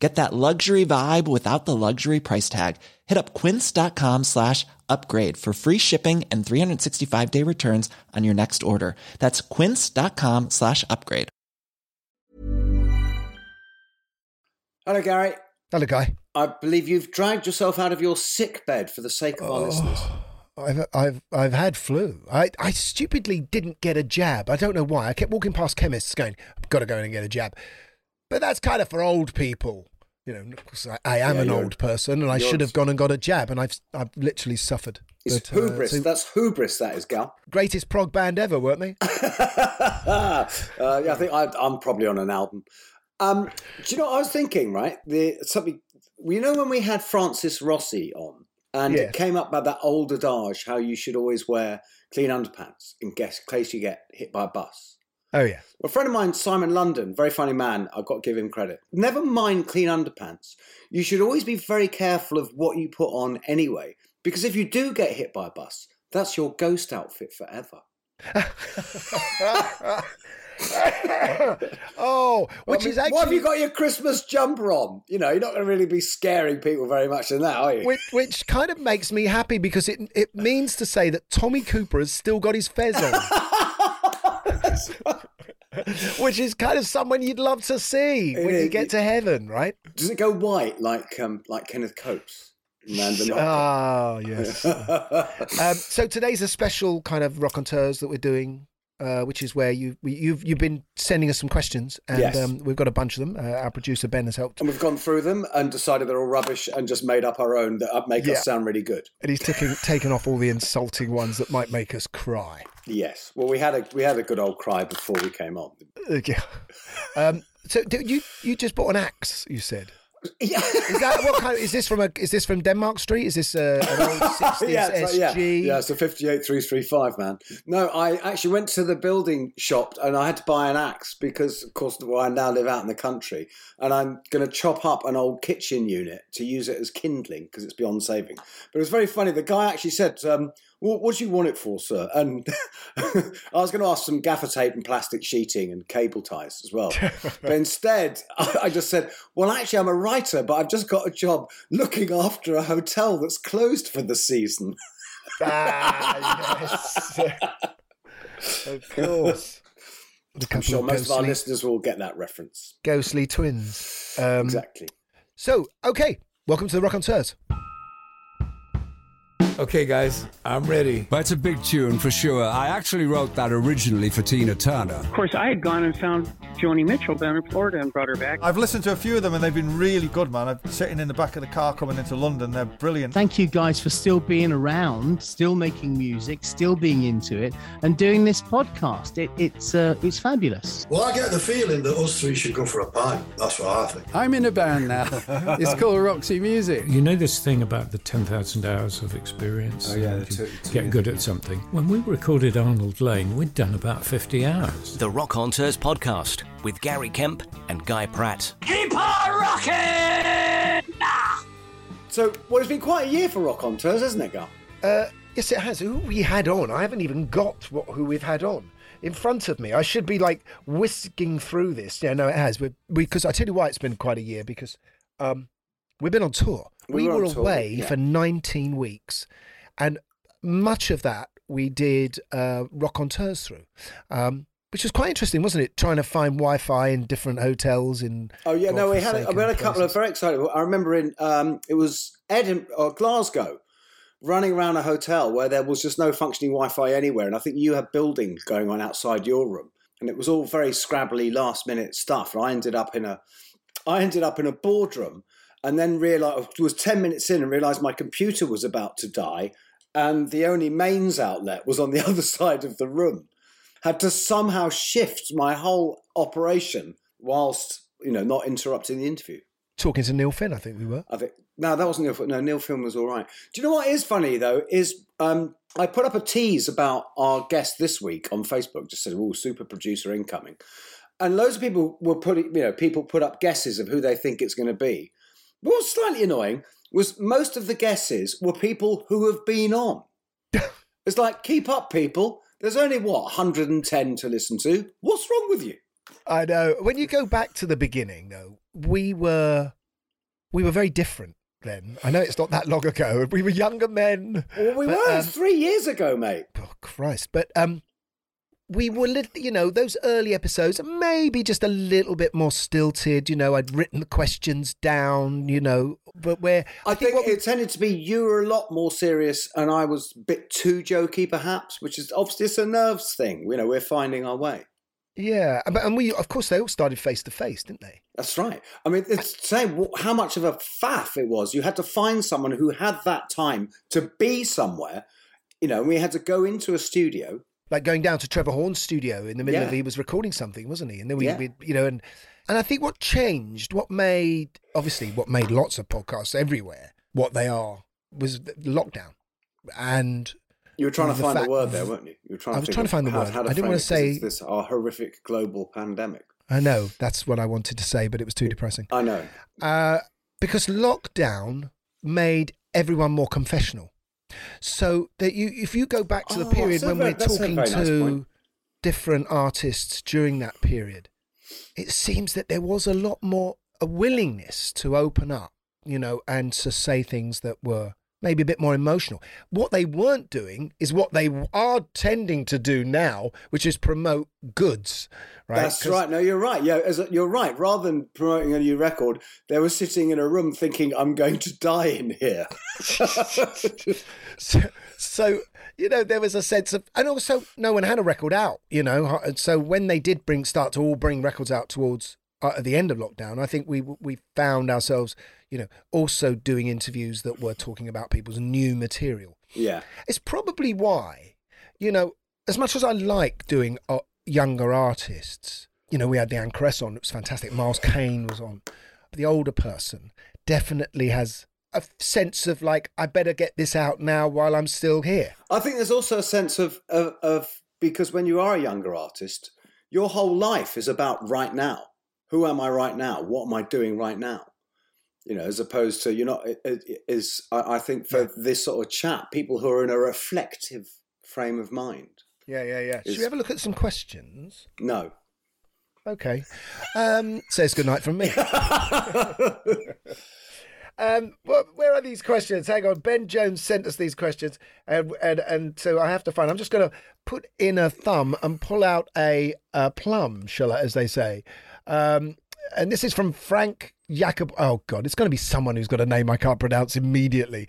Get that luxury vibe without the luxury price tag. Hit up quince.com slash upgrade for free shipping and 365 day returns on your next order. That's quince.com slash upgrade. Hello, Gary. Hello, Guy. I believe you've dragged yourself out of your sick bed for the sake of our oh, listeners. I've I've I've had flu. I, I stupidly didn't get a jab. I don't know why. I kept walking past chemists going, I've got to go in and get a jab. But that's kind of for old people. You know, I, I am Yeah, an old person and I should have gone and got a jab and I've I've literally suffered. It's But, uh, hubris. so- That's hubris, that is, Gal. greatest prog band ever, weren't they? uh, yeah, I think I, I'm probably on an album. Um, do you know what I was thinking, right? The something you know when we had Francis Rossi on, and Yes. it came up about that old adage how you should always wear clean underpants in case you get hit by a bus. Oh yeah. A friend of mine, Simon London, very funny man. I've got to give him credit. Never mind clean underpants. You should always be very careful of what you put on anyway, because if you do get hit by a bus, that's your ghost outfit forever. oh, which I mean, is actually Why have you got your Christmas jumper on? You know, you're not going to really be scaring people very much in that, are you? which, which kind of makes me happy because it it means to say that Tommy Cooper has still got his fez on. Which is kind of someone you'd love to see when you get to heaven, right? Does it go white like um, like Kenneth Copes? in Man the Knocker? Ah, yes. um, so today's a special kind of Rockonteurs that we're doing, uh, which is where you we, you've you've been sending us some questions, and Yes. um, we've got a bunch of them. Uh, our producer Ben has helped, and we've gone through them and decided they're all rubbish and just made up our own that make Yeah. us sound really good. and he's taken taken off all the insulting ones that might make us cry. Yes. Well, we had a we had a good old cry before we came on. Okay. Um, so do you you just bought an axe? You said. Yeah. Is that what kind? Of, is this from a? Is this from Denmark Street? Is this uh, an old sixties yeah, it's like- SG? yeah, yeah, it's a 58335, man. No, I actually went to the building shop and I had to buy an axe because, of course, well, I now live out in the country and I'm going to chop up an old kitchen unit to use it as kindling because it's beyond saving. But it was very funny. The guy actually said, um, what, what do you want it for, sir? And I was going to ask some gaffer tape and plastic sheeting and cable ties as well. but instead, I, I just said, well, actually, I'm a writer, but I've just got a job looking after a hotel that's closed for the season. Ah, yes. of course. I'm sure of most of our listeners will get that reference. ghostly twins. Um, exactly. So, okay, welcome to the Rockonteurs. Okay, guys, I'm ready. That's a big tune for sure. I actually wrote that originally for Tina Turner. Of course, I had gone and found Joni Mitchell down in Florida and brought her back. I've listened to a few of them and they've been really good, man. I'm sitting in the back of the car coming into London. They're brilliant. Thank you guys for still being around, still making music, still being into it, and doing this podcast. It, it's uh, it's fabulous. Well, I get the feeling that us three should go for a pint. That's what I think. I'm in a band now. it's called Roxy Music. You know this thing about the 10,000 hours of experience? Oh, yeah, and the two- you two get good at something. When we recorded Arnold Layne, we'd done about 50 hours. The Rockonteurs podcast with Gary Kemp and Guy Pratt. Keep on rocking! So, well, it's been quite a year for Rockonteurs, hasn't it, Gal? Uh, yes, it has. Who we had on? I haven't even got what who we've had on in front of me. I should be like whisking through this. Yeah, no, it has. We because I tell you why it's been quite a year because um, we've been on tour. We We, were were, away yeah. for 19 weeks, and much of that we did uh, Rockonteurs through. Um, which was quite interesting, wasn't it? Trying to find Wi-Fi in different hotels in. Oh yeah, no, we had a, we had a couple of very exciting. I remember in um, it was Edinburgh or Glasgow, running around a hotel where there was just no functioning Wi-Fi anywhere, and I think you had building going on outside your room, and it was all very scrabbly, last minute stuff. And I ended up in a, I ended up in a boardroom, and then realized was ten minutes in and realized my computer was about to die, and the only mains outlet was on the other side of the room. Had to somehow shift my whole operation whilst you know not interrupting the interview. Talking to Neil Finn, I think we were. I think no, that wasn't Neil. Finn. No, Neil finn was all right. Do you know what is funny though? Is um, I put up a tease about our guest this week on Facebook. Just said, "Oh, super producer incoming," and loads of people were putting, you know, people put up guesses of who they think it's going to be. What was slightly annoying was most of the guesses were people who have been on. it's like, keep up, people. There's only what 110 to listen to. What's wrong with you? I know. When you go back to the beginning, though, we were we were very different then. I know it's not that long ago. We were younger men. Well, we but, were um, three years ago, mate. Oh Christ! But um, we were, lit- you know, those early episodes maybe just a little bit more stilted. You know, I'd written the questions down. You know, but where I, think, what we- it tended to be you were a lot more serious, and I was a bit too jokey, perhaps, which is obviously it's a nerves thing. You know, we're finding our way. yeah, but and we of course they all started face to face, didn't they? That's right. I mean, it's saying how much of a faff it was. You had to find someone who had that time to be somewhere. You know, and we had to go into a studio. Like going down to Trevor Horn's studio in the middle of he was recording something, wasn't he? And then we, Yeah. we you know, and and I think what changed, what made obviously what made lots of podcasts everywhere what they are was the lockdown, and You were trying to find fact- the word there, weren't you? You were trying. I was trying to find the how- word. how to I didn't 'cause it's say- this our horrific global pandemic. I know that's what I wanted to say, but it was too depressing. I know. Uh, because lockdown made everyone more confessional. So that you, if you go back to the Oh, period when very- we're talking nice to point. different artists during that period, it seems that there was a lot more a willingness to open up, you know, and to say things that were maybe a bit more emotional. What they weren't doing is what they are tending to do now, which is promote goods. Right? That's right. No, you're right. Yeah, as a, you're right. Rather than promoting a new record, they were sitting in a room thinking, "I'm going to die in here." so, so you know there was a sense of and also no one had a record out you know so when they did bring start to all bring records out towards at the end of lockdown i think we we found ourselves you know also doing interviews that were talking about people's new material. Yeah, it's probably why you know as much as i like doing uh, younger artists you know we had Leanne Caress on it was fantastic miles kane was on. The older person definitely has a sense of like i better get this out now while i'm still here. I think there's also a sense of, of of because when you are a younger artist, your whole life is about right now. Who am I right now? What am I doing right now? You know, as opposed to you're not it- it is. I, I think for this sort of chat, people who are in a reflective frame of mind. yeah yeah yeah should we have a look at some questions No, okay um says good night from me Um, wh- where are these questions? Hang on. Ben Jones sent us these questions, and and, and so I have to find. I'm just going to put in a thumb and pull out a, a plum, shall I, as they say. Um, and this is from Frank Jacob. Oh God, it's going to be someone who's got a name I can't pronounce immediately.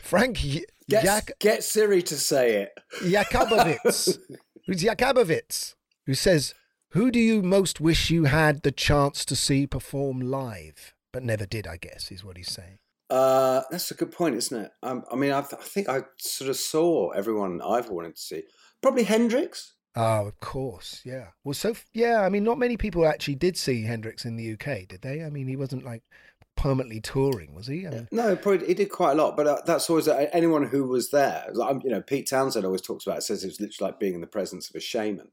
Frank Y- get Jak- get Siri to say it. Jakubowicz, who's Jakubowicz, who says, "Who do you most wish you had the chance to see perform live, but never did?" I guess is what he's saying. Uh, that's a good point, isn't it? Um, I mean, I, th- I think I sort of saw everyone I've wanted to see. Probably Hendrix. Oh, of course, yeah. Well, so yeah, I mean, not many people actually did see Hendrix in the UK, did they? I mean, he wasn't like permanently touring, was he? I mean, No, probably he did quite a lot, but uh, that's always uh, anyone who was there. Like, you know, Pete Townshend always talks about. It, says it was literally like being in the presence of a shaman.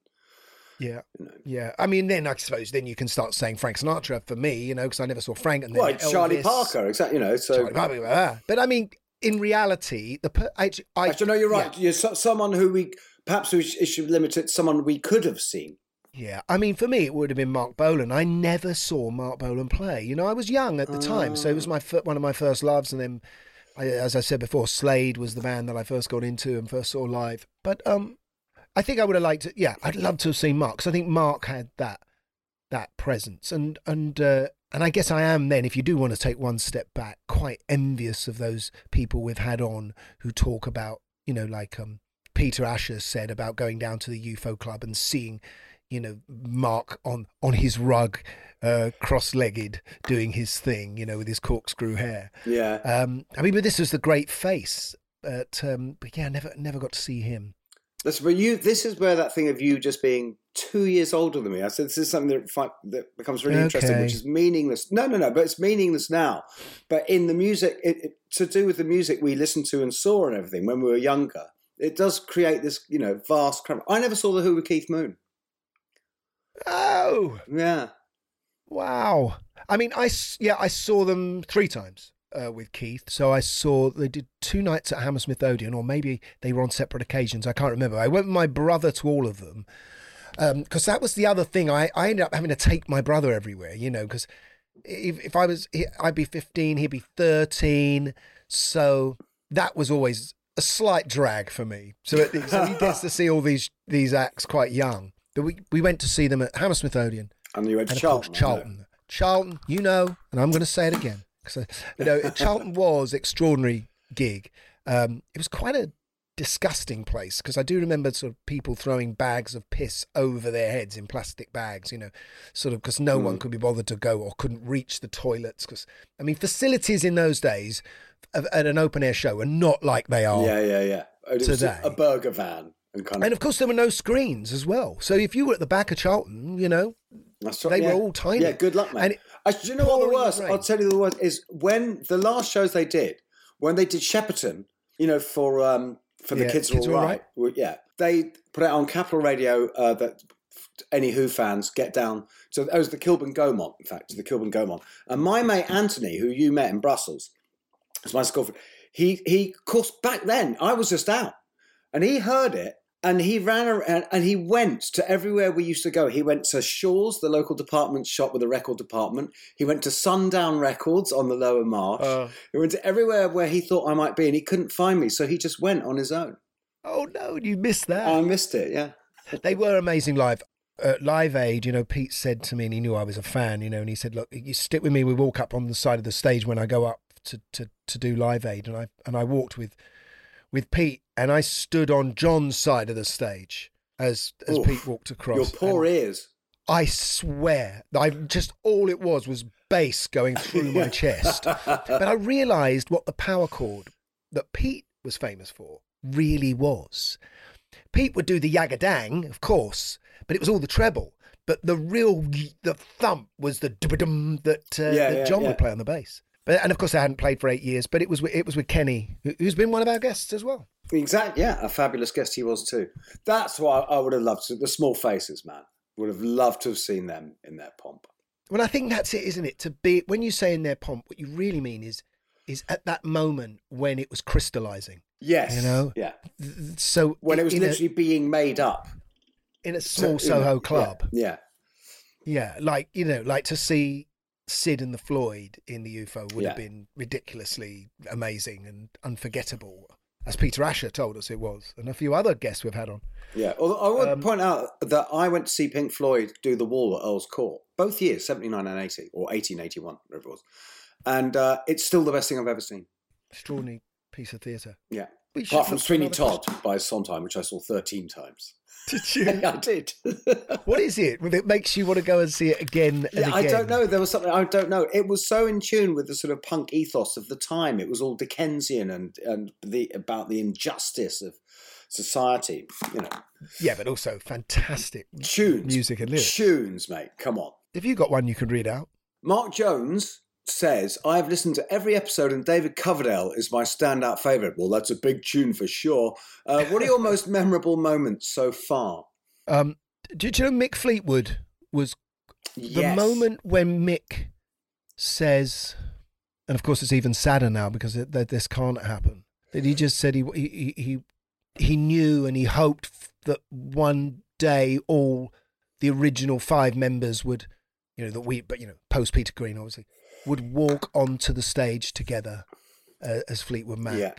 yeah, You know. yeah. I mean, then I suppose then you can start saying Frank Sinatra for me, you know, because I never saw Frank. And then Well, Charlie Parker, exactly. You know, so Parker. But I mean, in reality, the per- I, I, actually, no, you're right. yeah. You're so, someone who we perhaps we should limit it. to Someone we could have seen. Yeah, I mean, for me, it would have been Marc Bolan. I never saw Marc Bolan play. You know, I was young at the time, so it was my one of my first loves. And then, I, as I said before, Slade was the band that I first got into and first saw live. But um, I think I would have liked it. Yeah, I'd love to have seen Mark because I think Mark had that that presence, and and uh, and I guess I am then, if you do want to take one step back, quite envious of those people we've had on who talk about, you know, like um, Peter Asher said about going down to the UFO club and seeing you know, Mark on on his rug, uh, cross-legged, doing his thing, you know, with his corkscrew hair. Yeah. Um, I mean, but this was the great face. But, um, but yeah, never never got to see him. That's but you. This is where that thing of you just being two years older than me. I said this is something that fi- that becomes really interesting, which is meaningless. No, no, no. But it's meaningless now. But in the music, it, it, to do with the music we listened to and saw and everything when we were younger, It does create this, you know, vast crowd. I never saw the Who with Keith Moon. Oh, Yeah. wow. I mean, I, yeah, I saw them three times uh, with Keith. So I saw they did two nights at Hammersmith Odeon, or maybe they were on separate occasions. I can't remember. I went with my brother to all of them because that was the other thing. I, I ended up having to take my brother everywhere, you know, because if, if I was, he- I'd be 15, he'd be 13. So that was always a slight drag for me. So, it, so he gets to see all these these acts quite young. But we, we went to see them at Hammersmith Odeon. And you went And Charlton. Charlton. Charlton, you know, and I'm going to say it again. Cause, you know, Charlton was extraordinary gig. Um, it was quite a disgusting place because I do remember sort of people throwing bags of piss over their heads in plastic bags, you know, sort of because no one Mm. could be bothered to go or couldn't reach the toilets. Because I mean, facilities in those days at an open air show and not like they are Yeah, yeah, yeah. It was Today. a burger van and kind of. and of course, there were no screens as well. So if you were at the back of Charlton, you know, That's they yeah. were all tiny. Yeah, good luck, mate. And it- I, do you know what the worst? rain. I'll tell you the worst is when the last shows they did, when they did Shepperton, you know, for um for the Yeah, kids, Kids are all right. Well, yeah, they put it on Capital Radio uh, that any Who fans get down. So it was the Kilburn Gaumont, in fact, the Kilburn Gaumont, and my mate Anthony, who you met in Brussels, was my school. friend, He he, of course, back then I was just out, and he heard it. And he ran around and he went to everywhere we used to go. He went to Shaw's, the local department shop with a record department. He went to Sundown Records on the Lower Marsh. Uh. he went to everywhere where he thought I might be, and he couldn't find me. So he just went on his own. Oh no, you missed that. I missed it. Yeah. they were amazing live. At Live Aid, you know, Pete said to me, and he knew I was a fan, you know, and he said, "Look, you stick with me. We walk up on the side of the stage when I go up to to, to do Live Aid," and I and I walked with with Pete, and I stood on John's side of the stage as as Oof. Pete walked across. Your poor ears. I swear, I just all it was was bass going through my chest. But I realised what the power chord that Pete was famous for really was. Pete would do the yagadang, of course, but it was all the treble. But the real the thump was the dum that, uh, Yeah, that yeah, John yeah. would play on the bass. But and of course I hadn't played for eight years, but it was with- it was with Kenny, who- who's been one of our guests as well. Exactly. Yeah, a fabulous guest he was too. That's why I would have loved to. The Small Faces, man, would have loved to have seen them in their pomp. Well, I think that's it, isn't it? To be when you say in their pomp, what you really mean is is at that moment when it was crystallizing. Yes. You know? Yeah. So When it was in a- literally being made up. in a small So, you know, Soho yeah, club. Yeah. Yeah, like you know, like to see Sid and the Floyd in the UFO would have been ridiculously amazing and unforgettable, as Peter Asher told us it was, and a few other guests we've had on. Yeah. Although I would Um, point out that I went to see Pink Floyd do the wall at Earl's Court, both years, 79 and 80, or 18, 81, whatever it was. And uh, it's still the best thing I've ever seen. Extraordinary piece of theatre. Yeah. Apart from Sweeney Todd by Sondheim, which I saw 13 times. Did you? I did. what is it that makes you want to go and see it again and Yeah, again? I don't know. There was something I don't know. It was so in tune with the sort of punk ethos of the time. It was all Dickensian and and the about the injustice of society. You know, Yeah, but also fantastic tunes, music and lyrics. tunes, mate. Come on. Have you got one you can read out? Mark Jones says, I have listened to every episode and David Coverdale is my standout favourite. Well, that's a big tune for sure. Uh, what are your most memorable moments so far? Um, do, do you know Mick Fleetwood was the Yes. moment when Mick says, and of course it's even sadder now because it, that this can't happen. That he just said he he he he knew and he hoped that one day all the original five members would, you know, that we, but you know, post Peter Green obviously, would walk onto the stage together uh, as Fleetwood Mac. Yeah.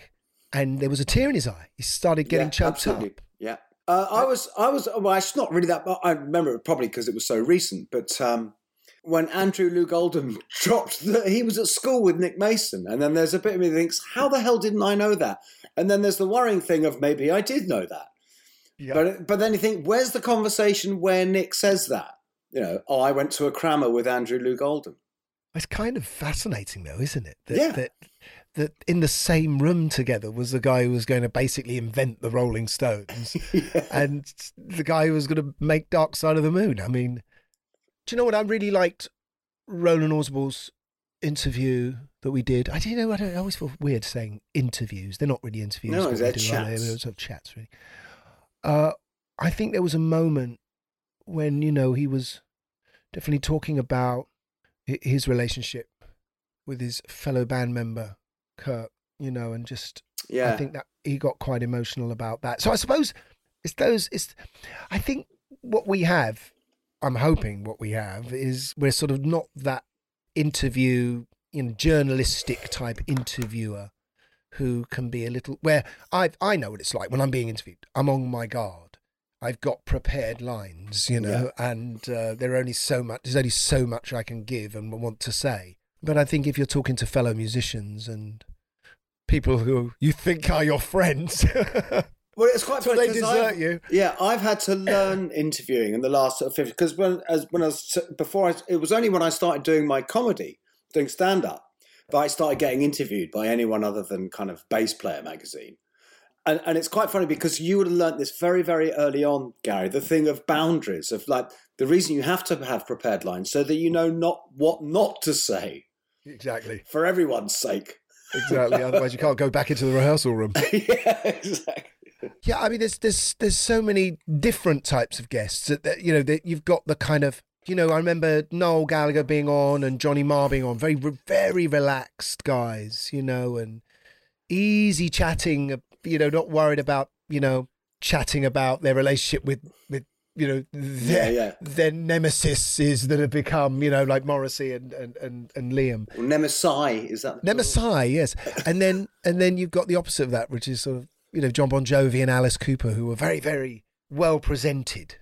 And there was a tear in his eye. He started getting Yeah, choked absolutely. up. Yeah. Uh, I was, I was, well, it's not really that, but I remember it probably because it was so recent. But um, when Andrew Loog Oldham dropped that he was at school with Nick Mason, and then there's a bit of me that thinks, how the hell didn't I know that? And then there's the worrying thing of maybe I did know that. But but then you think, where's the conversation where Nick says that? You know, oh, I went to a crammer with Andrew Loog Oldham. It's kind of fascinating, though, isn't it? That, Yeah. That, that in the same room together was the guy who was going to basically invent the Rolling Stones, and the guy who was going to make Dark Side of the Moon. I mean, do you know what? I really liked Roland Orzabal's interview that we did. I do you know. I, don't, I always feel weird saying interviews. They're not really interviews. No, they're do, are they? chats. They're sort of chats, really. Uh, I think there was a moment when you know he was definitely talking about his relationship with his fellow band member Curt. You know, and just Yeah. I think that he got quite emotional about that. So I suppose it's those. It's I think what we have. I'm hoping what we have is we're sort of not that interview, you know, journalistic type interviewer who can be a little where I I know what it's like when I'm being interviewed. I'm on my guard. I've got prepared lines, you know, and uh, there are only so much. There's only so much I can give and want to say. But I think if you're talking to fellow musicians and people who you think are your friends, Well, it's quite funny they desert I've- you. Yeah, I've had to learn interviewing in the last sort of fifty because when as when I was before I, it was only when I started doing my comedy, doing stand up, that I started getting interviewed by anyone other than kind of bass player magazine. And, and it's quite funny because you would have learnt this very, very early on, Gary, the thing of boundaries, of like the reason you have to have prepared lines so that you know not what not to say exactly, for everyone's sake. exactly. Otherwise, you can't go back into the rehearsal room. yeah, exactly. Yeah, I mean, there's there's there's so many different types of guests that, that you know that you've got the kind of you know I remember Noel Gallagher being on and Johnny Marr being on, very very relaxed guys, you know, and easy chatting, you know, not worried about you know chatting about their relationship with with you know their Yeah, yeah. their nemesis is that have become you know like Morrissey and and and, and Liam. Well, Nemesis, is that Nemesis, yes, and then and then you've got the opposite of that, which is sort of you know John Bon Jovi and Alice Cooper, who were very very well presented.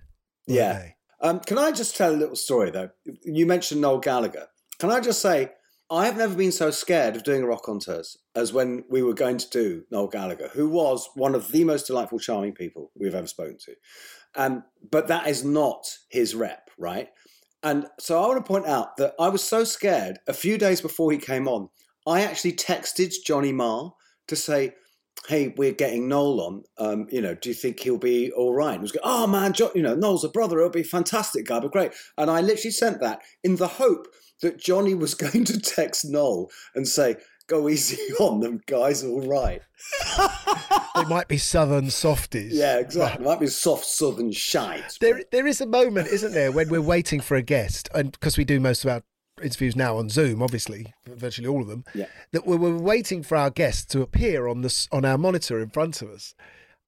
Yeah. Um, can I just tell a little story though? You mentioned Noel Gallagher. Can I just say I have never been so scared of doing a rock contest as when we were going to do Noel Gallagher, who was one of the most delightful, charming people we've ever spoken to. Um, but that is not his rep, right? And so I want to point out that I was so scared a few days before he came on, I actually texted Johnny Marr to say, hey, we're getting Noel on. Um, you know, do you think he'll be all right? And he was going, oh man, jo- you know, Noel's a brother. It'll be fantastic, guy, but great. And I literally sent that in the hope that Johnny was going to text Noel and say, go easy on them, guys, all right. They might be southern softies. Yeah, exactly. Might be soft southern shite. There, there is a moment, isn't there, when we're waiting for a guest, and because we do most of our interviews now on Zoom, obviously, virtually all of them, Yeah. that we're, we're waiting for our guest to appear on this on our monitor in front of us,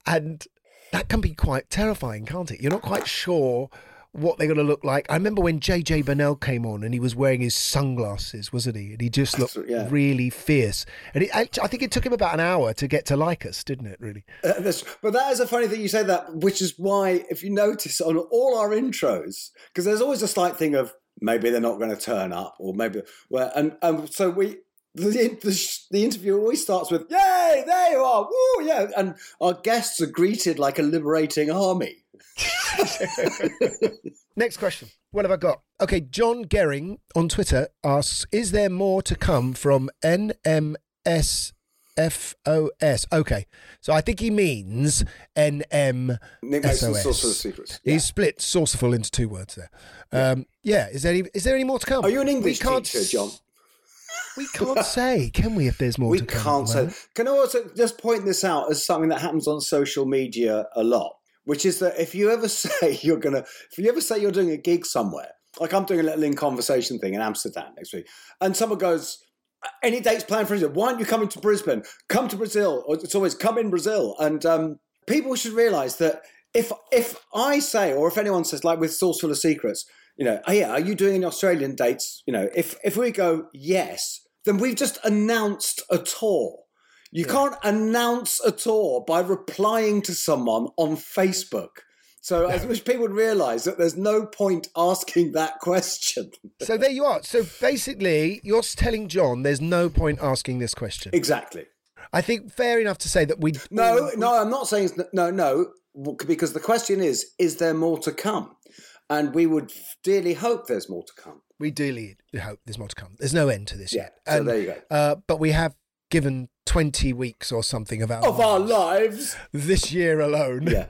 and that can be quite terrifying, can't it? You're not quite sure what they're going to look like. I remember when JJ Burnel came on and he was wearing his sunglasses, wasn't he? And he just looked yeah. really fierce. And it, I think it took him about an hour to get to like us, didn't it? Really? Uh, but that is a funny thing you say that, which is why, if you notice on all our intros, because there's always a slight thing of maybe they're not going to turn up, or maybe well, and and so we. The, the, the interview always starts with "Yay, there you are, woo, yeah," and our guests are greeted like a liberating army. Next question. What have I got? Okay, John Gehring on Twitter asks Is there more to come from NMSFOS? Okay, so I think he means NM. Nick Mason, Source Secrets. He's split Saucerful into two words there. Um, yeah, is there, any, is there any more to come? Are you an We English can't teacher, John? We can't say, can we, if there's more we to come? can't at say. Can I also just point this out as something that happens on social media a lot, which is that if you ever say you're gonna, if you ever say you're doing a gig somewhere, like I'm doing a little in conversation thing in Amsterdam next week, and someone goes. Any dates planned for Brazil? Why aren't you coming to Brisbane? Come to Brazil. Or it's always come in Brazil. And um, people should realise that if if I say, or if anyone says, like with Saucerful of Secrets, you know, oh yeah, are you doing any Australian dates? You know, if if we go yes, then we've just announced a tour. You can't announce a tour by replying to someone on Facebook. So I wish people would realise that there's no point asking that question. So there you are. So basically, you're telling John there's no point asking this question. Exactly. I think fair enough to say that we. No, no, I'm not saying no, no, because the question is, is there more to come? And we would dearly hope there's more to come. We dearly hope there's more to come. There's no end to this Yeah, yet. so there you go. Uh, but we have given 20 weeks or something of our, Of our lives lives. this year alone Yeah.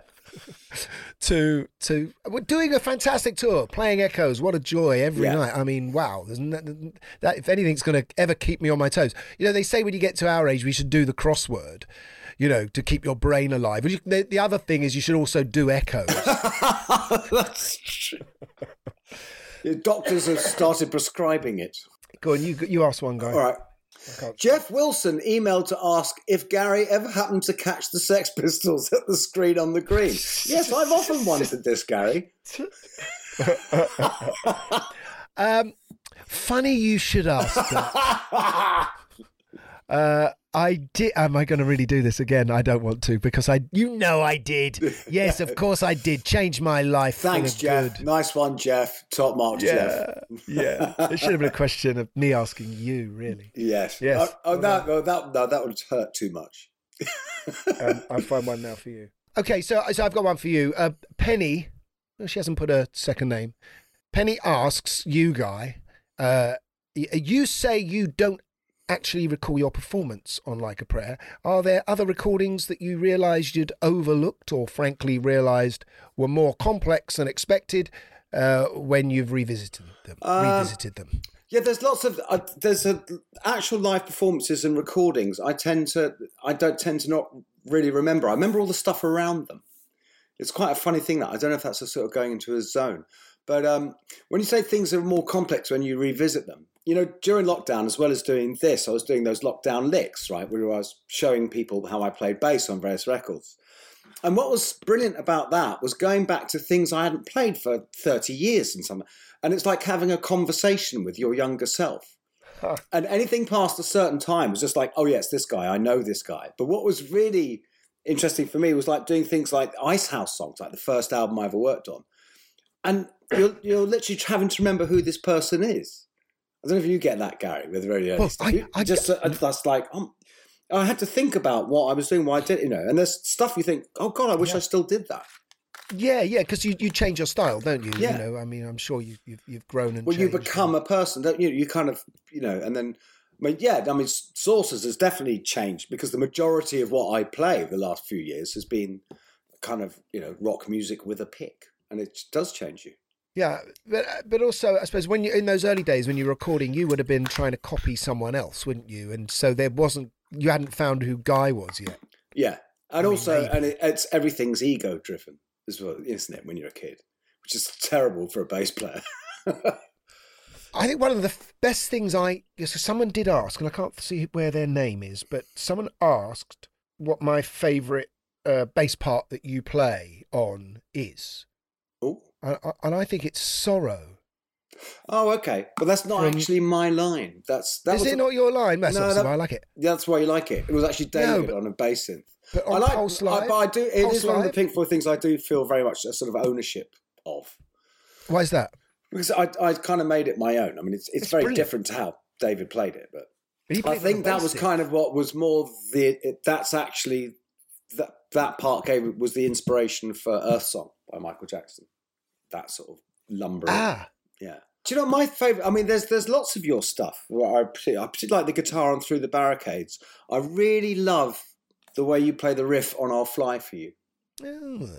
to to we're doing a fantastic tour, playing Echoes. What a joy every Yeah. night. I mean, wow. No, that if anything's going to ever keep me on my toes. You know, they say when you get to our age, we should do the crossword. You know, to keep your brain alive. You- The, the other thing is, you should also do Echoes. That's true. The Doctors have started prescribing it. Go on, you you ask one guy. All right. Jeff Wilson emailed to ask if Gary ever happened to catch the Sex Pistols at the screen on the green. Yes, I've often wondered this, Gary. Um, funny you should ask that. Uh, I did. Am I going to really do this again? I don't want to because I, you know, I did. Yes, of course I did. Change my life. Thanks, Jeff. good. Nice one, Jeff. Top mark, Yeah, Jeff. yeah. It should have been a question of me asking you, really. Yes. Yes. Oh, oh, that, oh, that, no, that would hurt too much. Um, I'll find one now for you. Okay, so so I've got one for you. Uh, Penny, she hasn't put a second name. Penny asks you, guy. Uh, you say you don't actually recall your performance on Like a Prayer. Are there other recordings that you realised you'd overlooked, or frankly realised were more complex than expected uh, when you've revisited them? Um, revisited them. Yeah, there's lots of uh, there's a, actual live performances and recordings. I tend to I don't tend to not really remember. I remember all the stuff around them. It's quite a funny thing that I don't know if that's a sort of going into a zone. But um, when you say things are more complex when you revisit them, you know, during lockdown as well as doing this, I was doing those lockdown licks, right, where I was showing people how I played bass on various records. And what was brilliant about that was going back to things I hadn't played for 30 years and some and it's like having a conversation with your younger self. And anything past a certain time was just like, oh yes, this guy, I know this guy. But what was really interesting for me was like doing things like Icehouse songs, like the first album I ever worked on. And you're, you're literally having to remember who this person is. I don't know if you get that, Gary, with very early Well, stuff. I- I just that's like um, I had to think about what I was doing, why I did, you know. And there's stuff you think, oh God, I wish I still did that. Yeah, yeah, because you, you change your style, don't you? Yeah. You know, I mean, I'm sure you, you've, you've grown and well, you changed. become a person, don't you? You kind of, you know, and then, I mean, yeah, I mean, Saucers has definitely changed because the majority of what I play the last few years has been kind of, you know, rock music with a pick, and it does change you. Yeah, but but also I suppose when you in those early days when you were recording, you would have been trying to copy someone else, wouldn't you? And so there wasn't you hadn't found who Guy was yet. Yeah, and mean, also, maybe. and it, it's everything's ego driven as well, isn't it? When you're a kid, which is terrible for a bass player. I think one of the f- best things I yes, someone did ask, and I can't see where their name is, but someone asked what my favourite uh, bass part that you play on is, oh, and I, and I think it's Sorrow. oh, okay, but that's not From- actually my line. That's that is was it not your line? That's No, that- I like it. That's why you like it. It was actually No, David but- on a bass synth. But I like, Pulse I, but I do. It is Pulse one of the Live? Pink Floyd things I do feel very much a sort of ownership of Why is that? because I I kind of made it my own. I mean, it's it's, It's very brilliant. different to how David played it, but I played it think that was synth. kind of what was more the. It, that's actually that that part gave was the inspiration for Earth Song by Michael Jackson. That sort of lumbering. ah. Yeah. Do you know my favorite? I mean, there's there's lots of your stuff. I particularly, I particularly like the guitar on Through the Barricades. I really love the way you play the riff on I'll Fly for You. Oh,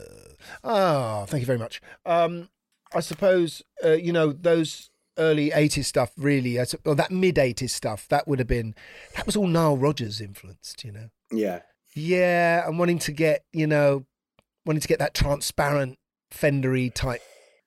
ah, thank you very much. Um, I suppose uh, you know those early '80s stuff. Really, I sup- or that mid '80s stuff. That would have been that was all Nile Rodgers influenced. You know. Yeah. Yeah, and wanting to get you know, wanting to get that transparent Fendery type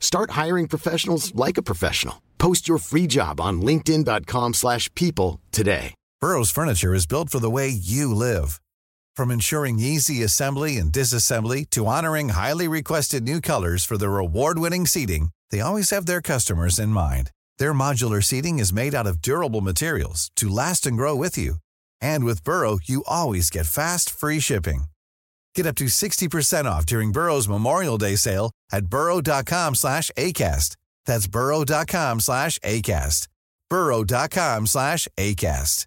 Start hiring professionals like a professional. Post your free job on linkedin.com/people slash people today. Burrow's furniture is built for the way you live. From ensuring easy assembly and disassembly to honoring highly requested new colors for their award-winning seating, they always have their customers in mind. Their modular seating is made out of durable materials to last and grow with you. And with Burrow, you always get fast, free shipping. Get up to 60% off during Burrow's Memorial Day sale at burrow.com slash ACAST. That's burrow.com slash ACAST. burrow.com slash ACAST.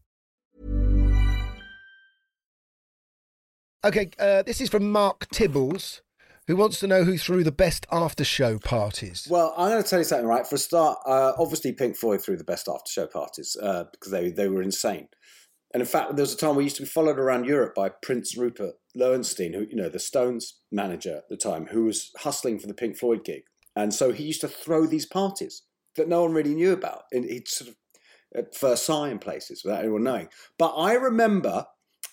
Okay, uh, this is from Mark Tibbles, who wants to know who threw the best after show parties. Well, I'm going to tell you something, right? For a start, uh, obviously Pink Floyd threw the best after show parties uh, because they, they were insane. And in fact, there was a time we used to be followed around Europe by Prince Rupert Loewenstein, who, you know, the Stones manager at the time, who was hustling for the Pink Floyd gig. And so he used to throw these parties that no one really knew about. And he'd sort of at Versailles and places without anyone knowing. But I remember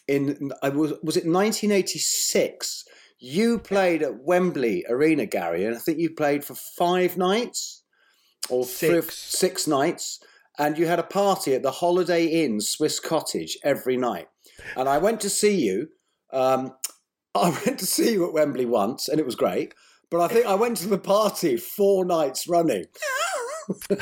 in, I was, was it 1986? You played at Wembley Arena, Gary, and I think you played for five nights or three six nights. And you had a party at the Holiday Inn Swiss Cottage every night. And I went to see you. Um, I went to see you at Wembley once, and it was great. But I think I went to the party four nights running.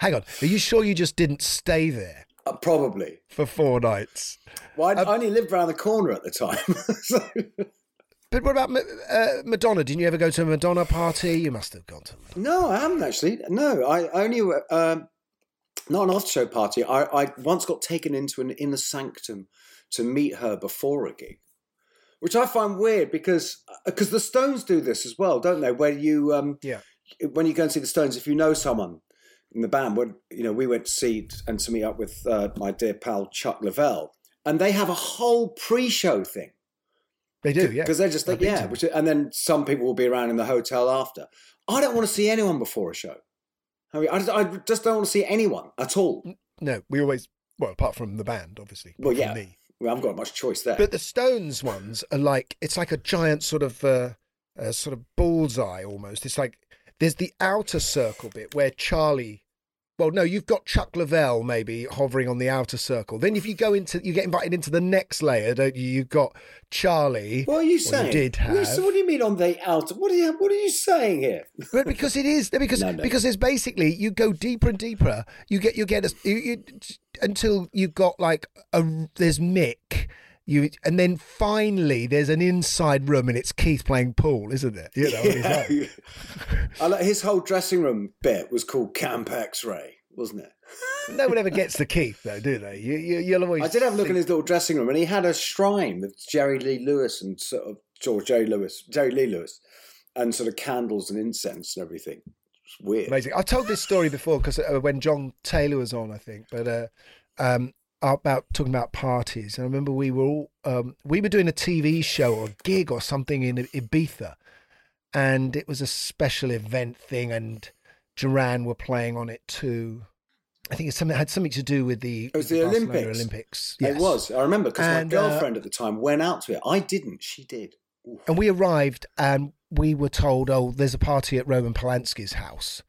Hang on, are you sure you just didn't stay there Uh, probably. for four nights? Well, I, I only lived around the corner at the time. so, But what about uh, Madonna? Didn't you ever go to a Madonna party? You must have gone to. no, I haven't actually. No, I only um, not an after show party. I, I once got taken into an inner sanctum to meet her before a gig, which I find weird because because the Stones do this as well, don't they? Where you um, Yeah. when you go and see the Stones, if you know someone in the band, when you know we went to see and to meet up with uh, my dear pal Chuck Leavell, and they have a whole pre-show thing. They do, yeah. Because they're just like, yeah, which, and then some people will be around in the hotel after. I don't want to see anyone before a show. I mean, I just, I just don't want to see anyone at all. No, we always well, apart from the band, obviously. Well, yeah, me. well, I haven't got much choice there. But the Stones ones are like it's like a giant sort of uh, uh, sort of bullseye almost. It's like there's the outer circle bit where Charlie. Well, no, you've got Chuck Leavell maybe hovering on the outer circle. Then if you go into, you get invited into the next layer, don't you? You've got Charlie. what are you saying? did What, have. what do you mean on the outer? What are you? What are you saying here? But because it is because No, no. because there's basically you go deeper and deeper. You get you get a, you, you, until you've got like a there's Mick. You and then finally there's an inside room and it's Keith playing pool, isn't it? You know, like- I like his whole dressing room bit was called Camp X-Ray, wasn't it? no one ever gets to Keith though, do they? You, you you'll always. I did have a look in his little dressing room, and he had a shrine with Jerry Lee Lewis and sort of George Jerry Lewis, Jerry Lee Lewis, and sort of candles and incense and everything. It's weird. Amazing. I've told this story before because uh, when John Taylor was on, I think, but uh, um, about talking about parties. And I remember we were all um, we were doing a TV show or a gig or something in Ibiza, and it was a special event thing, and Duran were playing on it too. I think it's something had something to do with the It was the Barcelona Olympics. Olympics. It was. I remember because my uh, girlfriend at the time went out to it. I didn't. She did. And we arrived and we were told, oh, there's a party at Roman Polanski's house,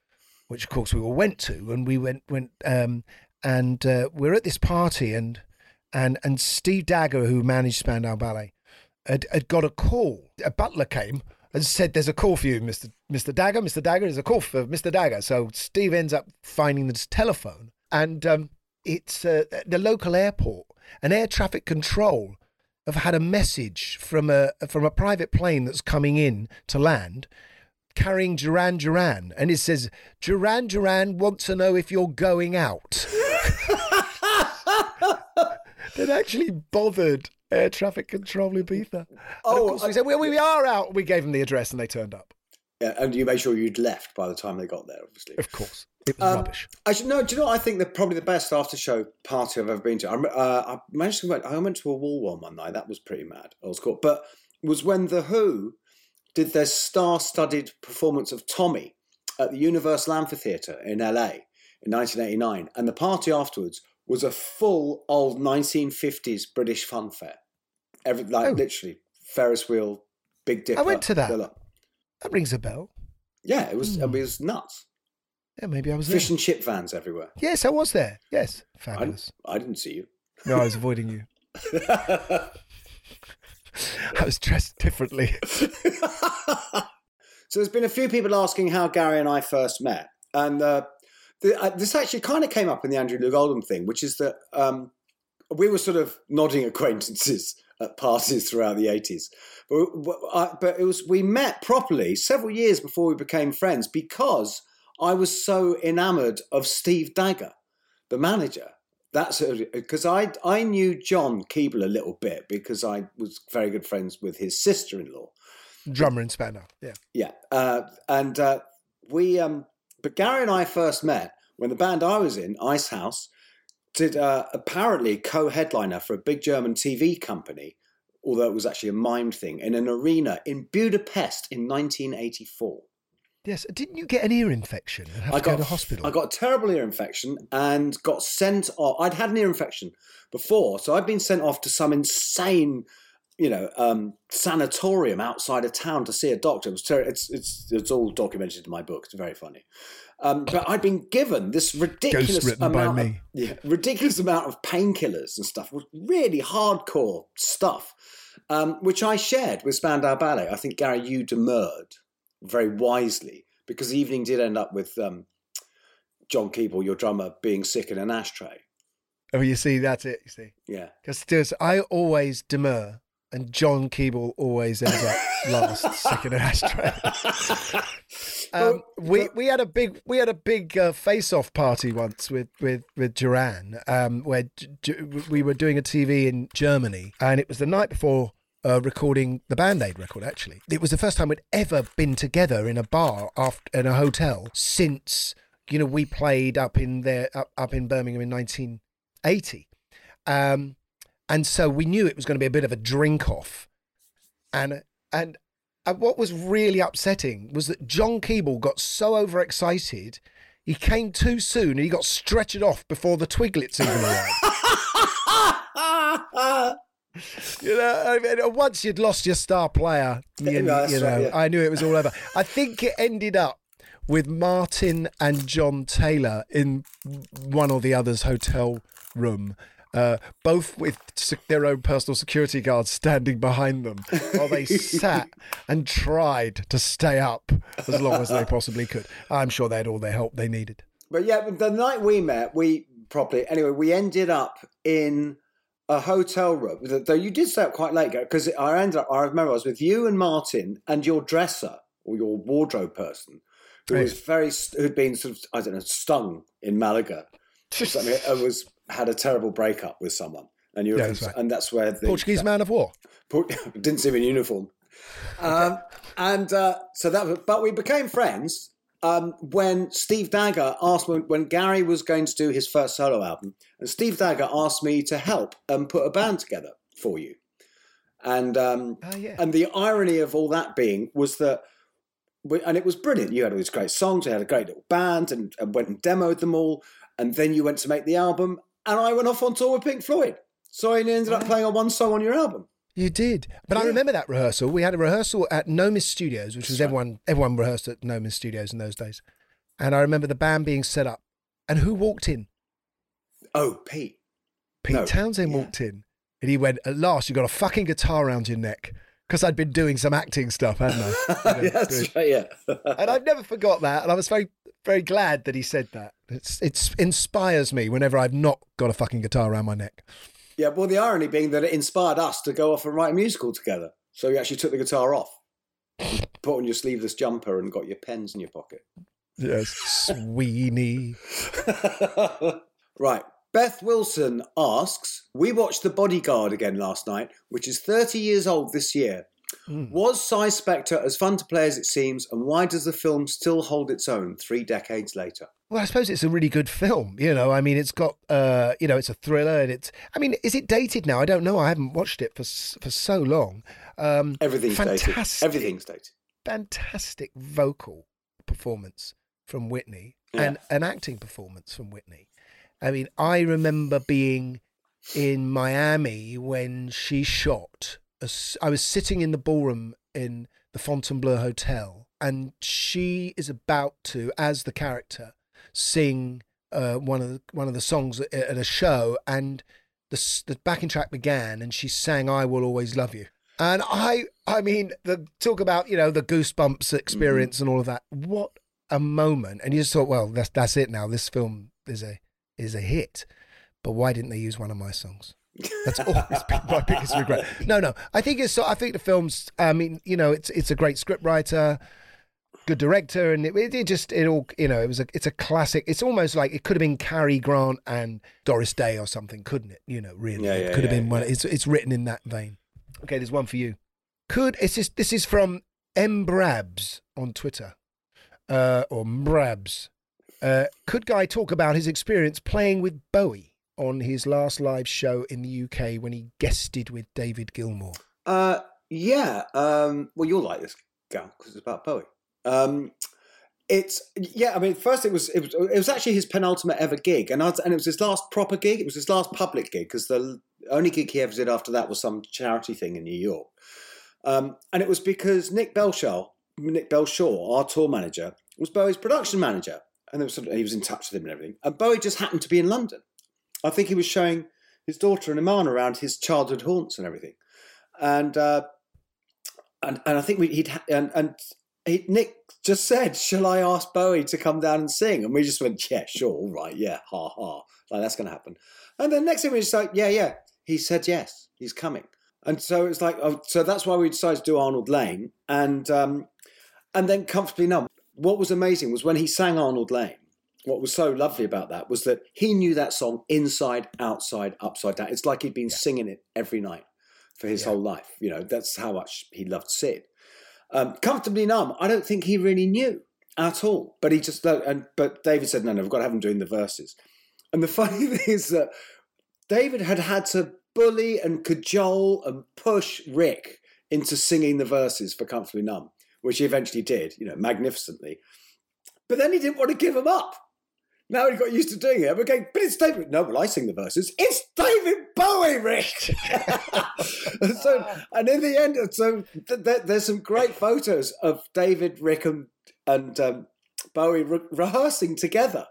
which of course we all went to. And we went, went, um, and uh, we're at this party and, and, and Steve Dagger, who managed Spandau Ballet, had, had got a call. A butler came and said, there's a call for you, Mr. Mr. Dagger. Mr. Dagger, there's a call for Mr. Dagger. So Steve ends up finding this telephone and um, it's uh, the local airport An air traffic control have had a message from a from a private plane that's coming in to land carrying Duran Duran and it says Duran Duran wants to know if you're going out. They'd actually bothered air traffic control Ibiza. Oh, course we said, well, we are out. We gave them the address and they turned up. Yeah, and you made sure you'd left by the time they got there, obviously. Of course. It was Um, rubbish. I should know. Do you know? what I think that probably the best after show party I've ever been to. I, uh, I managed to. Went, I went to a wall one one night. That was pretty mad. I was caught, but was when the Who did their star-studded performance of Tommy at the Universal Amphitheatre in LA in 1989, and the party afterwards was a full old 1950s British fun fair. Every like Oh. literally Ferris wheel, Big Dipper. I went to that. the. That rings a bell. Yeah, it was. It was nuts. Yeah, maybe I was Fish there. and chip vans everywhere. Yes, I was there. Yes. I, Fabulous. I didn't see you. No, I was avoiding you. I was dressed differently. So there's been a few people asking how Gary and I first met, and uh, the, uh, this actually kind of came up in the Andrew Loog Oldham thing, which is that um, we were sort of nodding acquaintances at parties throughout the 80s. But, but, I, but it was we met properly several years before we became friends because I was so enamored of Steve Dagger, the manager. That's because I I knew John Keeble a little bit because I was very good friends with his sister-in-law, drummer in Spanner. Yeah, yeah, uh, and uh, we. Um, but Gary and I first met when the band I was in, Icehouse, did uh, apparently co-headliner for a big German TV company, although it was actually a mime thing, in an arena in Budapest in 1984. Yes, didn't you get an ear infection and have I to got go to hospital? I got a terrible ear infection and got sent off. I'd had an ear infection before, so I'd been sent off to some insane, you know, um, sanatorium outside of town to see a doctor. It was ter- it's it's it's all documented in my book. It's very funny. Um, but I'd been given this ridiculous amount, of, yeah, ridiculous amount of painkillers and stuff, really hardcore stuff, um, which I shared with Spandau Ballet. I think Gary, you demurred very wisely because the evening did end up with um, John Keeble, your drummer, being sick in an ashtray. Oh, you see, that's it. You see, Yeah. because I always demur, and John Keeble always ends up last, second in ashtray. Um, we we had a big we had a big uh, face off party once with with with Duran, um, where J- J- we were doing a TV in Germany, and it was the night before. Uh, recording the Band Aid record, actually. It was the first time we'd ever been together in a bar after, in a hotel since, you know, we played up in there, up, up in Birmingham in 1980. Um, and so we knew it was going to be a bit of a drink off. And, and, and what was really upsetting was that John Keeble got so overexcited, he came too soon and he got stretchered off before the Twiglets even arrived. you know, I mean, once you'd lost your star player, you, that's you know, right, yeah. I knew it was all over. I think it ended up with Martin and John Taylor in one or the other's hotel room. Uh, both with their own personal security guards standing behind them while they sat and tried to stay up as long as they possibly could. I'm sure they had all their help they needed. But yeah, the night we met, we properly anyway, we ended up in a hotel room. Though you did stay up quite late, because I ended up. I remember I was with you and Martin and your dresser or your wardrobe person, who was very who'd been sort of I don't know stung in Malaga. or something, and was had a terrible breakup with someone, and you were, Yeah, that's right. and that's where the Portuguese man of war. Didn't see him in uniform. Um, and uh, so that, but we became friends um, when Steve Dagger asked when, when Gary was going to do his first solo album, and Steve Dagger asked me to help and put a band together for you. And um, Ah, yeah. and the irony of all that being was that, we, and it was brilliant. You had all these great songs, you had a great little band, and, and went and demoed them all, and then you went to make the album, and I went off on tour with Pink Floyd. So I ended up playing on one song on your album. You did, but I remember that rehearsal. We had a rehearsal at Nomis Studios, which was everyone everyone rehearsed at Nomis Studios in those days. And I remember the band being set up, and who walked in? Oh, Pete. Pete No, Townshend walked in, and he went, "At last, you got a fucking guitar around your neck." Because I'd been doing some acting stuff, hadn't I? You know, Yeah, that's doing- right, yeah. and I've never forgot that, and I was very, very glad that he said that. It's it inspires me whenever I've not got a fucking guitar around my neck. Yeah, well, the irony being that it inspired us to go off and write a musical together. So you actually took the guitar off, put on your sleeveless jumper, and got your pens in your pocket. Yes, Sweeney. right. Beth Wilson asks We watched The Bodyguard again last night, which is 30 years old this year. Hmm. Was Sy Spector as fun to play as it seems, and why does the film still hold its own three decades later? Well, I suppose it's a really good film. You know, I mean, it's got, uh, you know, it's a thriller, and it's. I mean, is it dated now? I don't know. I haven't watched it for for so long. Um, Everything's fantastic, dated. Everything's dated. fantastic vocal performance from Whitney Yeah. and an acting performance from Whitney. I mean, I remember being in Miami when she shot. a I was sitting in the ballroom in the Fontainebleau Hotel, and she is about to, as the character, sing uh, one of the, one of the songs at, at a show, and the the backing track began, and she sang "I Will Always Love You." And I, I mean, the talk about you know the goosebumps experience and all of that. What a moment! And you just thought, well, that's that's it now. This film is a is a hit. But why didn't they use one of my songs? That's always been my biggest regret. No, no. I think it's. I think the film's. I mean, you know, it's it's a great scriptwriter, good director, and it, it just it all. You know, it was a. It's a classic. It's almost like it could have been Cary Grant and Doris Day or something, couldn't it? You know, really, Yeah, it yeah, could have yeah, been one. yeah. It's it's written in that vein. Okay, there's one for you. Could it's just, this is from M Brabs on Twitter, uh, or Brabs. Uh, could Guy talk about his experience playing with Bowie on his last live show in the UK when he guested with David Gilmour? Uh, yeah. Um, well, you'll like this, Gal, because it's about Bowie. Um, it's yeah. I mean, first it was it was it was actually his penultimate ever gig, and was, and it was his last proper gig. It was his last public gig because the only gig he ever did after that was some charity thing in New York. Um, and it was because Nick Belshaw, Nick Belshaw, our tour manager, was Bowie's production manager, and was sort of, he was in touch with him and everything. And Bowie just happened to be in London. I think he was showing his daughter and Iman around his childhood haunts and everything, and uh, and and I think we, he'd and and he, Nick just said, "Shall I ask Bowie to come down and sing?" And we just went, "Yeah, sure, all right, yeah, ha ha, like that's going to happen." And then next thing we just like, "Yeah, yeah," he said, "Yes, he's coming." And so it's like, oh, so that's why we decided to do Arnold Layne, and um, and then comfortably numb. What was amazing was when he sang Arnold Layne. What was so lovely about that was that he knew that song inside, outside, upside down. It's like he'd been singing it every night for his whole life. You know, that's how much he loved Sid. Um, comfortably numb. I don't think he really knew at all. But he just and but David said, no, no, we've got to have him doing the verses. And the funny thing is that David had had to bully and cajole and push Rick into singing the verses for Comfortably Numb, which he eventually did, you know, magnificently. But then he didn't want to give him up. Now he got used to doing it. We're going, but it's David. No, well, I sing the verses. It's David Bowie, Rick. and so, and in the end, so th- th- there's some great photos of David, Rick, and, and um, Bowie re- rehearsing together.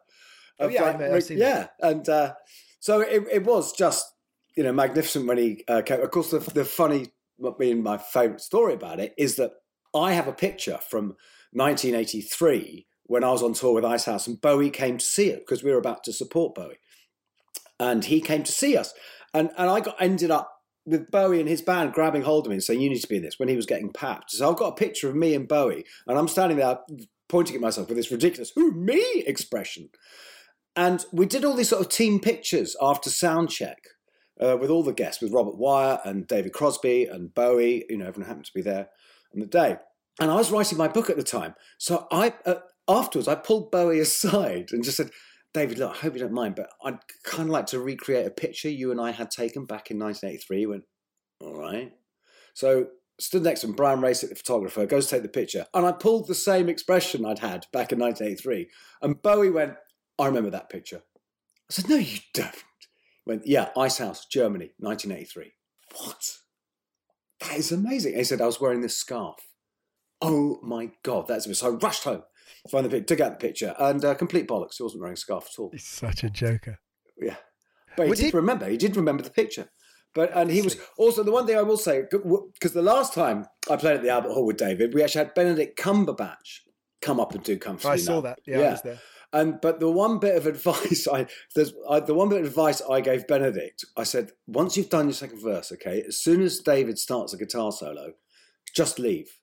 Oh, yeah, like, I've- I've Rick- yeah, and uh, so it, it was just you know magnificent when he uh, came. Of course, the, the funny, what being my favourite story about it is that I have a picture from 1983 when I was on tour with Icehouse, and Bowie came to see it because we were about to support Bowie, and he came to see us, and and I got ended up with Bowie and his band grabbing hold of me and saying, "You need to be in this." When he was getting papped, so I've got a picture of me and Bowie, and I'm standing there pointing at myself with this ridiculous "Who me?" expression. And we did all these sort of team pictures after sound check uh, with all the guests, with Robert Wyatt and David Crosby and Bowie. You know, everyone happened to be there on the day. And I was writing my book at the time, so I uh, afterwards I pulled Bowie aside and just said, "David, look, I hope you don't mind, but I'd kind of like to recreate a picture you and I had taken back in 1983." He went, "All right." So stood next to him, Brian Rasic, the photographer, goes to take the picture, and I pulled the same expression I'd had back in 1983, and Bowie went, "I remember that picture." I said, "No, you don't." He went, "Yeah, Icehouse, Germany, 1983." What? That is amazing. And he said, "I was wearing this scarf." Oh my god, that's so. I rushed home, find the pic, took out the picture, and uh, complete bollocks. He wasn't wearing a scarf at all. He's such a joker. Yeah, but he Well, did, did- remember. He did remember the picture. But and he was also the one thing I will say because the last time I played at the Albert Hall with David, we actually had Benedict Cumberbatch come up and do comfortably. I saw Numb. that. Yeah, I was there. And but the one bit of advice I there's I, the one bit of advice I gave Benedict, I said once you've done your second verse, okay, as soon as David starts a guitar solo, just leave.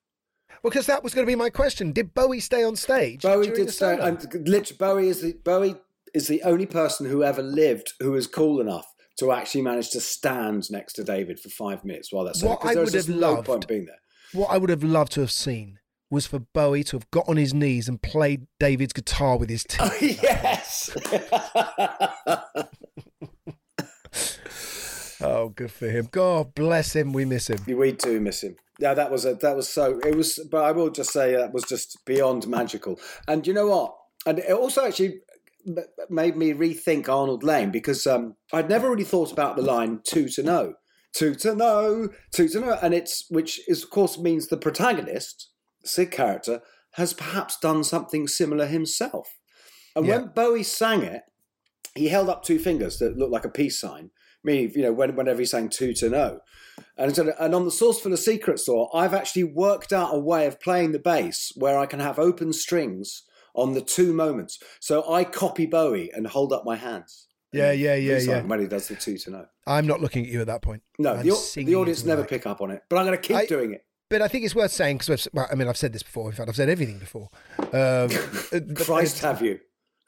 Because that was going to be my question. Did Bowie stay on stage? Bowie did stay, and literally Bowie is the Bowie is the only person who ever lived who was cool enough to actually manage to stand next to David for five minutes while that's What I would have no loved- point being there. What I would have loved to have seen was for Bowie to have got on his knees and played David's guitar with his oh, teeth. yes. oh, good for him. God bless him. We miss him. We do miss him. Yeah, that was a, that was so. It was, but I will just say that was just beyond magical. And you know what? And it also actually made me rethink Arnold Layne because um, I'd never really thought about the line "two to know." Two to know, two to know, and it's which is of course means the protagonist, Sid character, has perhaps done something similar himself. And Yeah. when Bowie sang it, he held up two fingers that looked like a peace sign, meaning, you know, when, whenever he sang two to know. And, so, and on the Saucerful of Secrets tour, I've actually worked out a way of playing the bass where I can have open strings on the two moments. So I copy Bowie and hold up my hands. Yeah, yeah, yeah, yeah. when he does the two to know. I'm not looking at you at that point. No, I'm the, the audience never mic. pick up on it, but I'm going to keep I- doing it. But I think it's worth saying because well, I mean I've said this before. In fact, I've said everything before. Um, Christ have you.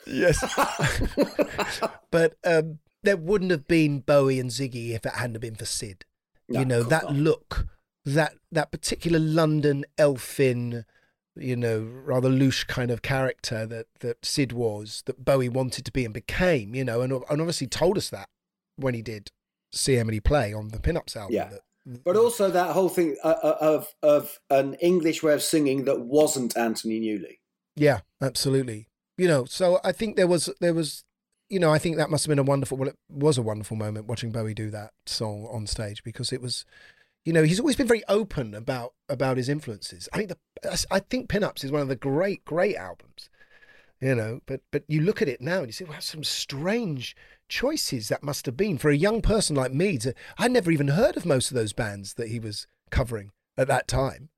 Yes. but um, there wouldn't have been Bowie and Ziggy if it hadn't been for Sid. No, you know that not. look, that that particular London elfin, you know, rather louche kind of character that that Sid was, that Bowie wanted to be and became. You know, and and obviously told us that when he did see Emily play on the Pinups album. Yeah. that- But also that whole thing uh, uh, of of an English way of singing that wasn't Anthony Newley. Yeah, absolutely. You know, so I think there was there was you know, I think that must have been a wonderful well it was a wonderful moment watching Bowie do that song on stage because it was you know, he's always been very open about about his influences. I think the I think Pinups is one of the great great albums. You know, but but you look at it now and you say, wow, some strange choices that must have been for a young person like me to I never even heard of most of those bands that he was covering at that time.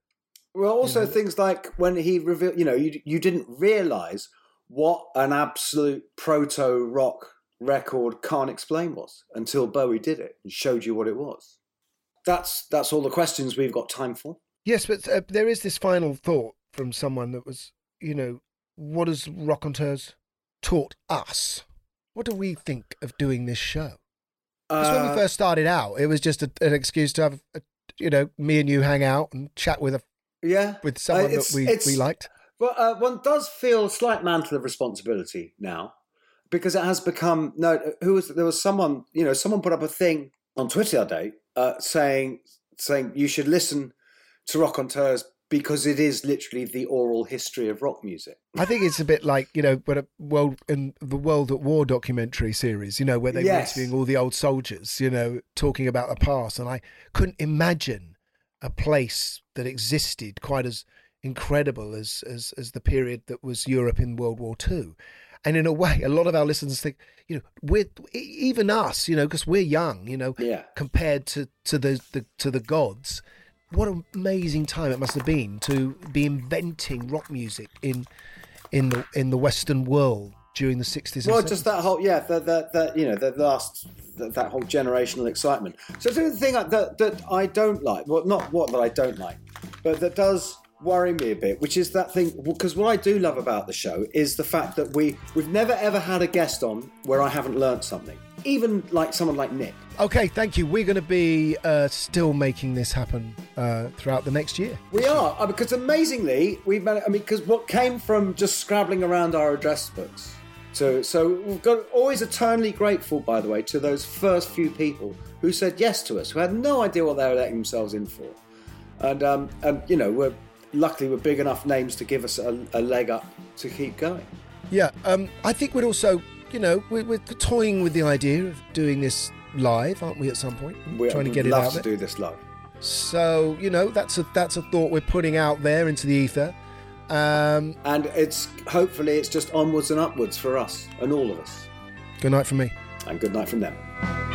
Well, also things like when he revealed, you know, you you didn't realize what an absolute proto rock record "Can't Explain" was until Bowie did it and showed you what it was. That's that's all the questions we've got time for. Yes, but uh, there is this final thought from someone that was, you know, what has Rockonteurs taught us? What do we think of doing this show? Because when Uh, we first started out, it was just a, an excuse to have, a, you know, me and you hang out and chat with a Yeah, with someone Uh, that we we liked. But uh, one does feel a slight mantle of responsibility now because it has become no. Who was there? Was someone you know? Someone put up a thing on Twitter the other day uh, saying saying you should listen to Rockonteurs because it is literally the oral history of rock music. I think it's a bit like you know, when a world in the World at War documentary series, you know, where they were Yes. interviewing all the old soldiers, you know, talking about the past, and I couldn't imagine a place that existed quite as incredible as as as the period that was Europe in World War Two. And in a way, a lot of our listeners think, you know, we're even us, you know, because we're young, you know, Yeah. compared to to the, the to the gods. What an amazing time it must have been to be inventing rock music in in the in the Western world during the sixties. Well, just that whole yeah, that that, that you know, the last that, that whole generational excitement. So the thing that that I don't like, well, not what that I don't like, but that does worry me a bit, which is that thing because what I do love about the show is the fact that we we've never ever had a guest on where I haven't learnt something, even like someone like Nick. Okay, thank you. We're going to be uh, still making this happen uh, throughout the next year. We are uh, because amazingly we've managed. I mean, because what came from just scrabbling around our address books. So, so we've got always eternally grateful, by the way, to those first few people who said yes to us, who had no idea what they were letting themselves in for, and um, and you know, we're luckily we're big enough names to give us a, a leg up to keep going. Yeah, um, I think we'd also, you know, we're, we're toying with the idea of doing this live, aren't we? At some point, We're, trying to get it love out to do this live. So you know, that's a that's a thought we're putting out there into the ether. Um, and it's hopefully it's just onwards and upwards for us and all of us. Good night from me. And good night from them.